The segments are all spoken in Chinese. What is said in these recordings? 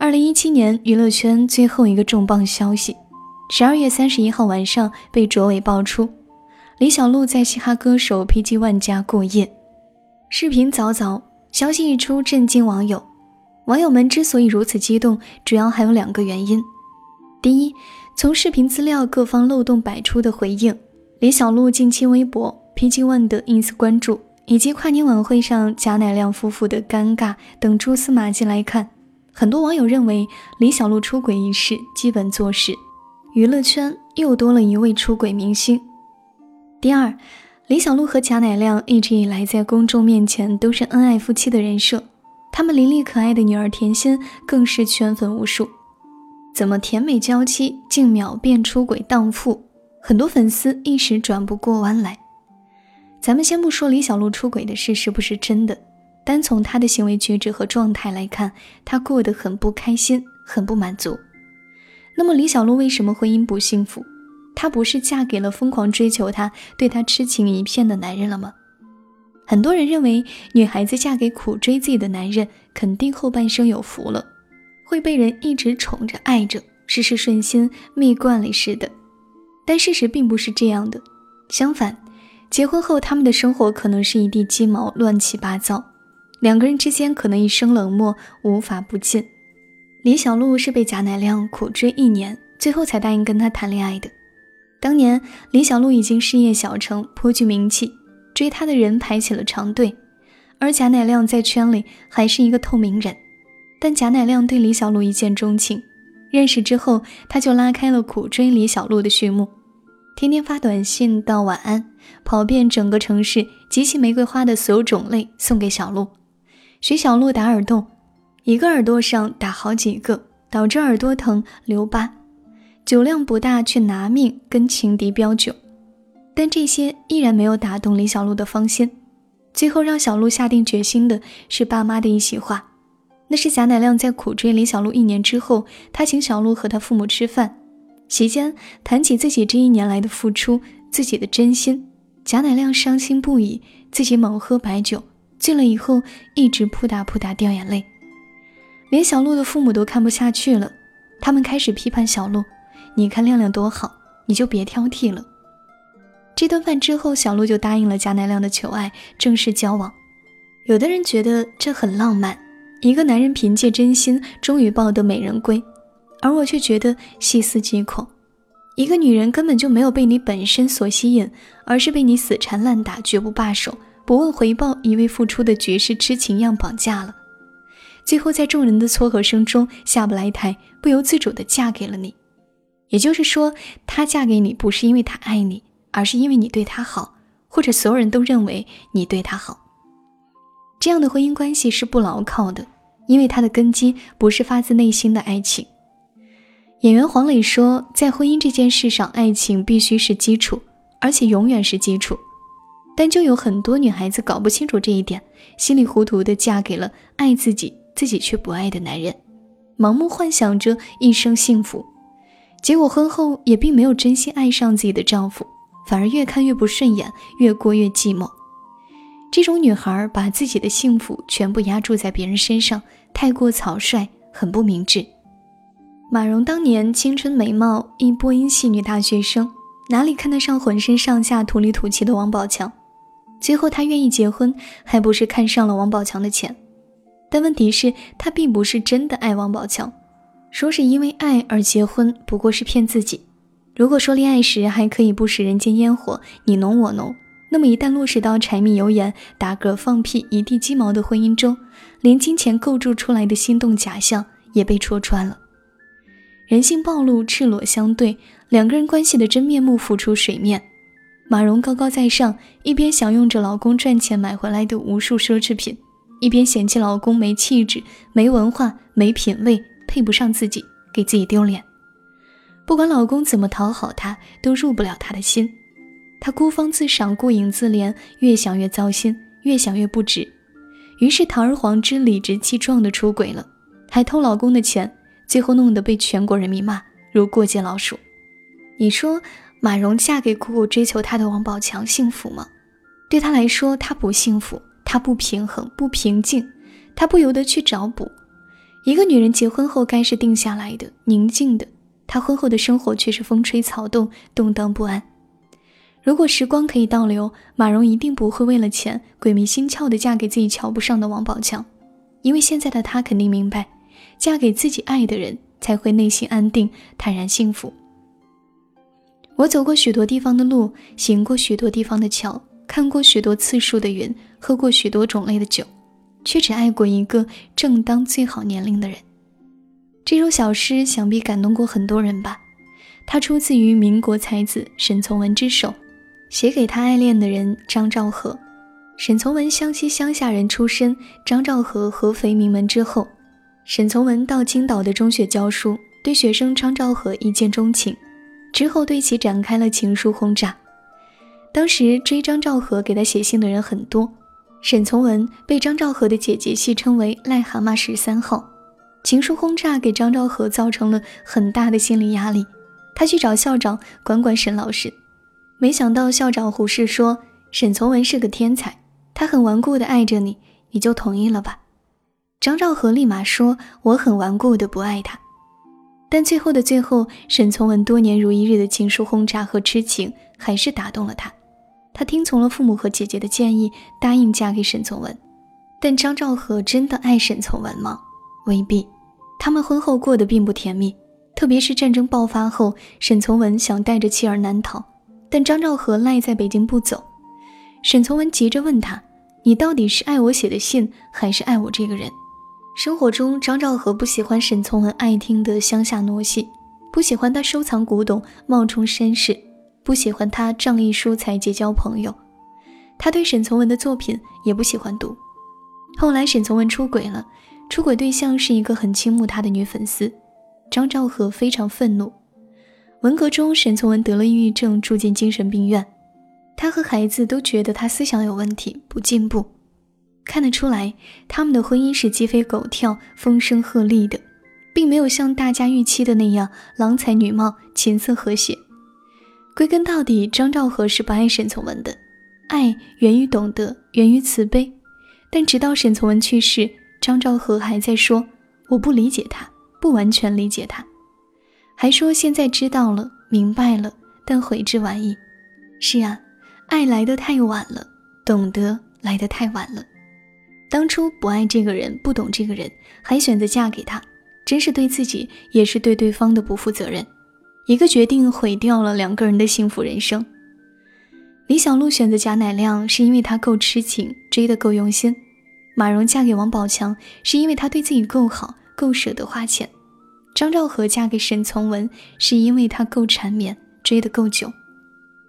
二零一七年娱乐圈最后一个重磅消息：十二月三十一号晚上被卓伟爆出，李小璐在嘻哈歌手 PG One 家过夜。视频早早，消息一出震惊网友。网友们之所以如此激动，主要还有两个原因：第一，从视频资料各方漏洞百出的回应，李小璐近期微博、PG One 的 ins 关注，以及跨年晚会上贾乃亮夫妇的尴尬等蛛丝马迹来看，很多网友认为李小璐出轨一事基本坐实，娱乐圈又多了一位出轨明星。第二，李小璐和贾乃亮一直以来在公众面前都是恩爱夫妻的人设。他们伶俐可爱的女儿甜心更是圈粉无数，怎么甜美娇妻竟秒变出轨荡妇？很多粉丝一时转不过弯来。咱们先不说李小璐出轨的事是不是真的，单从她的行为举止和状态来看，她过得很不开心，很不满足。那么李小璐为什么婚姻不幸福？她不是嫁给了疯狂追求她、对她痴情一片的男人了吗？很多人认为，女孩子嫁给苦追自己的男人，肯定后半生有福了，会被人一直宠着爱着，事事顺心，蜜罐里似的。但事实并不是这样的，相反，结婚后他们的生活可能是一地鸡毛，乱七八糟，两个人之间可能一生冷漠，无法不近。李小璐是被贾乃亮苦追一年，最后才答应跟他谈恋爱的。当年李小璐已经事业小成，颇具名气。追她的人排起了长队，而贾乃亮在圈里还是一个透明人。但贾乃亮对李小璐一见钟情，认识之后他就拉开了苦追李小璐的序幕，天天发短信道晚安，跑遍整个城市集齐玫瑰花的所有种类送给小璐，徐小璐打耳洞，一个耳朵上打好几个，导致耳朵疼留疤，酒量不大却拿命跟情敌飙酒。但这些依然没有打动李小璐的芳心，最后让小璐下定决心的是爸妈的一席话。那是贾乃亮在苦追李小璐一年之后，他请小璐和他父母吃饭，席间谈起自己这一年来的付出，自己的真心。贾乃亮伤心不已，自己猛喝白酒，醉了以后一直扑打扑打掉眼泪，连小鹿的父母都看不下去了，他们开始批判小鹿：“你看亮亮多好，你就别挑剔了。”这顿饭之后，小鹿就答应了贾乃亮的求爱，正式交往。有的人觉得这很浪漫，一个男人凭借真心终于抱得美人归，而我却觉得细思极恐。一个女人根本就没有被你本身所吸引，而是被你死缠烂打、绝不罢手、不问回报、一味付出的绝世痴情样绑架了。最后在众人的撮合声中下不来台，不由自主的嫁给了你。也就是说，她嫁给你不是因为她爱你。而是因为你对她好，或者所有人都认为你对她好，这样的婚姻关系是不牢靠的，因为它的根基不是发自内心的爱情。演员黄磊说，在婚姻这件事上，爱情必须是基础，而且永远是基础。但就有很多女孩子搞不清楚这一点，稀里糊涂的嫁给了爱自己、自己却不爱的男人，盲目幻想着一生幸福，结果婚后也并没有真心爱上自己的丈夫。反而越看越不顺眼，越过越寂寞。这种女孩把自己的幸福全部压注在别人身上，太过草率，很不明智。马蓉当年青春美貌，一播音系女大学生，哪里看得上浑身上下土里土气的王宝强？最后她愿意结婚，还不是看上了王宝强的钱？但问题是，她并不是真的爱王宝强，说是因为爱而结婚，不过是骗自己。如果说恋爱时还可以不食人间烟火，你侬我侬，那么一旦落实到柴米油盐、打嗝放屁、一地鸡毛的婚姻中，连金钱构筑出来的心动假象也被戳穿了，人性暴露，赤裸相对，两个人关系的真面目浮出水面。马蓉高高在上，一边享用着老公赚钱买回来的无数奢侈品，一边嫌弃老公没气质、没文化、没品味，配不上自己，给自己丢脸。不管老公怎么讨好她，都入不了她的心。她孤芳自赏，顾影自怜，越想越糟心，越想越不值。于是堂而皇之、理直气壮地出轨了，还偷老公的钱，最后弄得被全国人民骂如过街老鼠。你说马蓉嫁给苦苦追求她的王宝强幸福吗？对她来说，她不幸福，她不平衡，不平静，她不由得去找补。一个女人结婚后该是定下来的、宁静的，她婚后的生活却是风吹草动、动荡不安。如果时光可以倒流，马蓉一定不会为了钱鬼迷心窍地嫁给自己瞧不上的王宝强，因为现在的她肯定明白，嫁给自己爱的人才会内心安定、坦然幸福。我走过许多地方的路，行过许多地方的桥，看过许多次数的云，喝过许多种类的酒，却只爱过一个正当最好年龄的人。这首小诗想必感动过很多人吧？它出自于民国才子沈从文之手。写给他爱恋的人张兆和。沈从文湘西乡下人出身，张兆和合肥名门之后。沈从文到青岛的中学教书，对学生张兆和一见钟情，之后对其展开了情书轰炸。当时追张兆和给他写信的人很多，沈从文被张兆和的姐姐戏称为“癞蛤蟆十三号”。情书轰炸给张兆和造成了很大的心理压力，他去找校长管管沈老师。没想到校长胡适说：“沈从文是个天才，他很顽固的爱着你，你就同意了吧。”张兆和立马说：“我很顽固的不爱他。”但最后的最后，沈从文多年如一日的情书轰炸和痴情，还是打动了他。他听从了父母和姐姐的建议，答应嫁给沈从文。但张兆和真的爱沈从文吗？未必。他们婚后过得并不甜蜜，特别是战争爆发后，沈从文想带着妻儿南逃。但张兆和赖在北京不走，沈从文急着问他：“你到底是爱我写的信，还是爱我这个人？”生活中，张兆和不喜欢沈从文爱听的乡下傩戏，不喜欢他收藏古董、冒充绅士，不喜欢他仗义疏财、结交朋友。他对沈从文的作品也不喜欢读。后来，沈从文出轨了，出轨对象是一个很倾慕他的女粉丝，张兆和非常愤怒。文革中，沈从文得了抑郁症，住进精神病院。他和孩子都觉得他思想有问题，不进步。看得出来，他们的婚姻是鸡飞狗跳、风声鹤唳的，并没有像大家预期的那样郎才女貌、琴瑟和谐。归根到底，张兆和是不爱沈从文的。爱源于懂得，源于慈悲。但直到沈从文去世，张兆和还在说：“我不理解他，不完全理解他。”还说现在知道了，明白了，但悔之晚矣。是啊，爱来得太晚了，懂得来得太晚了。当初不爱这个人，不懂这个人，还选择嫁给他，真是对自己也是对对方的不负责任。一个决定毁掉了两个人的幸福人生。李小璐选择贾乃亮，是因为他够痴情，追得够用心；马蓉嫁给王宝强，是因为他对自己够好，够舍得花钱。张兆和嫁给沈从文，是因为她够缠绵，追得够久。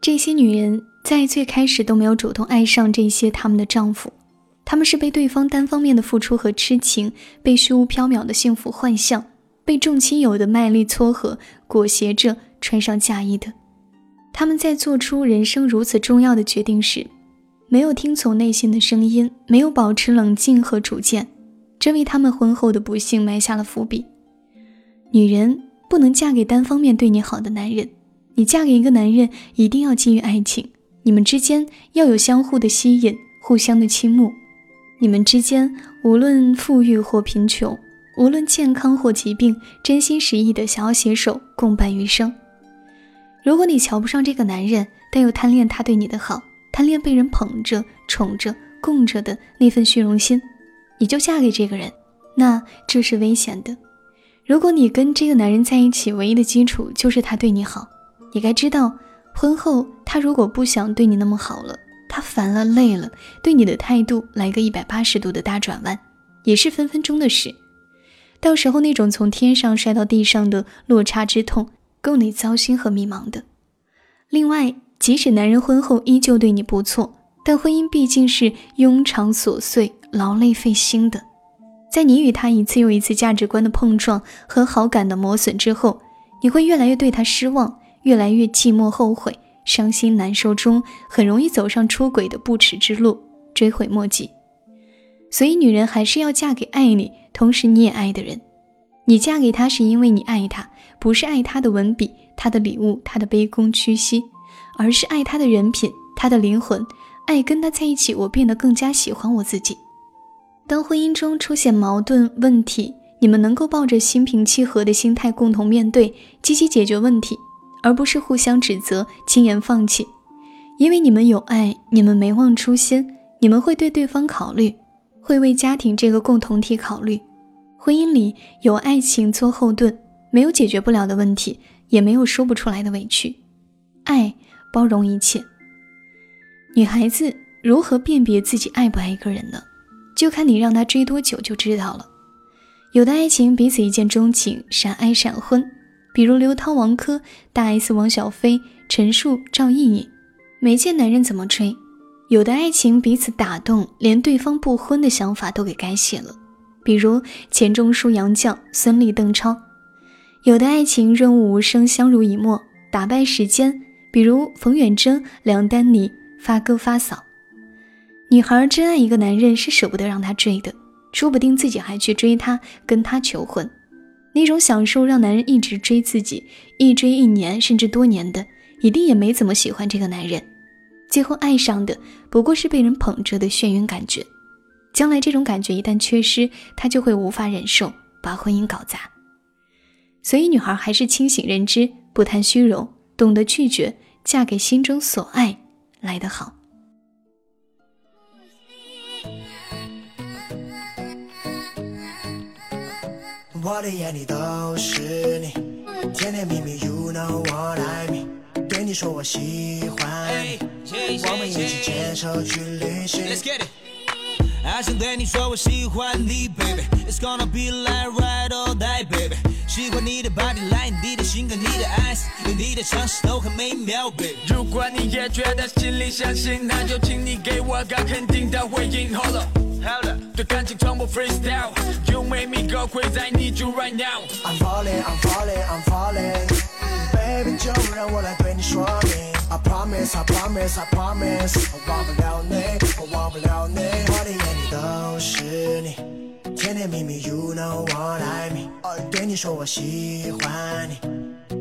这些女人在最开始都没有主动爱上这些他们的丈夫，他们是被对方单方面的付出和痴情，被虚无缥缈的幸福幻象，被众亲友的卖力撮合裹挟着穿上嫁衣的。他们在做出人生如此重要的决定时，没有听从内心的声音，没有保持冷静和主见，这为他们婚后的不幸埋下了伏笔。女人不能嫁给单方面对你好的男人，你嫁给一个男人一定要基于爱情，你们之间要有相互的吸引，互相的倾慕，你们之间无论富裕或贫穷，无论健康或疾病，真心实意的想要携手共伴余生。如果你瞧不上这个男人，但又贪恋他对你的好，贪恋被人捧着、宠着、供着的那份虚荣心，你就嫁给这个人，那这是危险的。如果你跟这个男人在一起，唯一的基础就是他对你好，你该知道，婚后他如果不想对你那么好了，他烦了累了，对你的态度来个一百八十度的大转弯，也是分分钟的事。到时候那种从天上摔到地上的落差之痛，够你糟心和迷茫的。另外，即使男人婚后依旧对你不错，但婚姻毕竟是庸长琐碎、劳累费心的。在你与他一次又一次价值观的碰撞和好感的磨损之后，你会越来越对他失望，越来越寂寞、后悔、伤心、难受中，很容易走上出轨的不耻之路，追悔莫及。所以，女人还是要嫁给爱你，同时你也爱的人。你嫁给他是因为你爱他，不是爱他的文笔、他的礼物、他的卑躬屈膝，而是爱他的人品、他的灵魂。爱跟他在一起，我变得更加喜欢我自己。当婚姻中出现矛盾问题，你们能够抱着心平气和的心态共同面对，积极解决问题，而不是互相指责、轻言放弃。因为你们有爱，你们没忘初心，你们会对对方考虑，会为家庭这个共同体考虑。婚姻里有爱情做后盾，没有解决不了的问题，也没有说不出来的委屈。爱包容一切。女孩子如何辨别自己爱不爱一个人呢？就看你让他追多久就知道了。有的爱情彼此一见钟情，闪爱闪婚，比如刘涛、王珂、大 S、王小飞、陈数、赵莹莹。没见男人怎么追？有的爱情彼此打动，连对方不婚的想法都给改写了，比如钱钟书、杨绛、孙俪、邓超。有的爱情润物无声，相濡以沫，打败时间，比如冯远征、梁丹妮、发哥、发嫂。女孩真爱一个男人是舍不得让他追的，说不定自己还去追他，跟他求婚。那种享受让男人一直追自己，一追一年甚至多年的，一定也没怎么喜欢这个男人。最后爱上的不过是被人捧着的眩晕感觉，将来这种感觉一旦缺失，他就会无法忍受，把婚姻搞砸。所以女孩还是清醒认知，不谈虚荣，懂得拒绝，嫁给心中所爱来得好。我的眼里都是你，甜甜蜜蜜，You know what I mean。对你说我喜欢你。我们一起牵手去旅行。Let's get it. 还想对你说我喜欢你，baby。It's gonna be like ride or die, baby。喜欢你的 body line，你的性格，你的 eyes，有你的尝试都很美妙，baby。如果你也觉得心里相信，那就请你给我个肯定的回应。Hold up，hold up，对感情从不 freestyle。You make me go crazy, I need you right now。I'm falling, I'm falling, I'm falling，baby，就让我来对你说明。I promise, I promise, I promise，我忘不了你，我忘不了你，我的眼里都是你，甜甜蜜蜜，You know what I mean。对你说我喜欢你，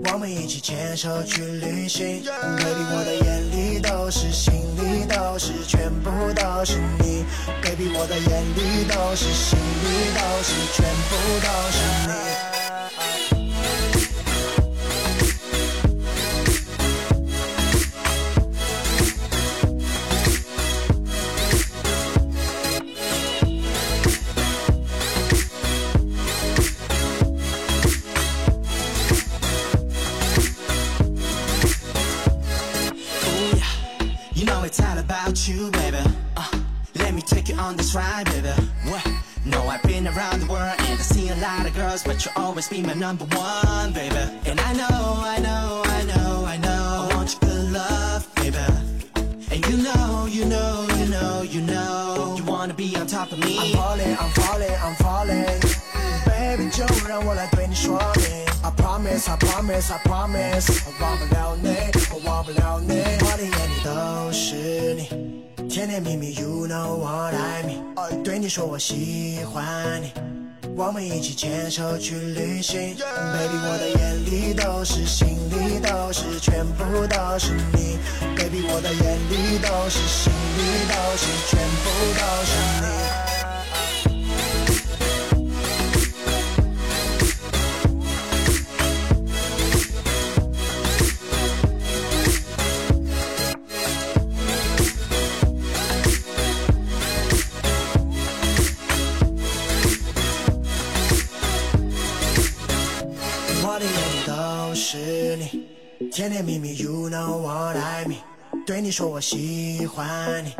我们一起牵手去旅行，Baby，我的眼里都是，心里都是，全部都是你，Baby，我的眼里都是，心里都是，全部都是你。always be my number one, baby. And I know, I know, I know, I know, I want your good love, baby. And you know, you know, you know, you know, you wanna be on top of me. I'm falling, I'm falling, I'm falling. Baby, 就让我来对你说明。I promise, I promise, I promise，我忘不了你，我忘不了你，我的眼里都是你，甜甜蜜蜜，You know what I mean。对你说我喜欢你， 我们一起牵手去旅行，Baby，我的眼里都是，心里都是，全部都是你，Baby，我的眼里都是，心里都是，全部都是你说我喜欢你，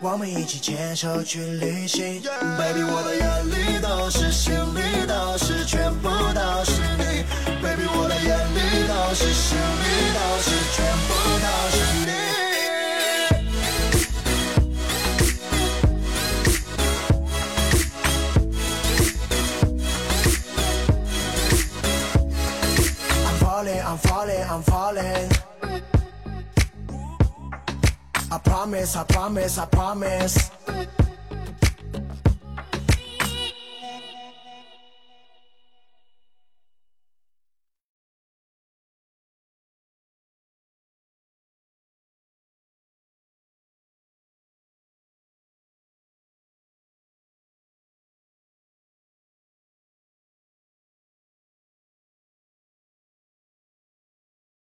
我们一起牵手去旅行。Baby，我的眼里都是，心里都是，全部都是你。Baby，我的眼里都是，心里都是，全部 I promise, I promise, I promise.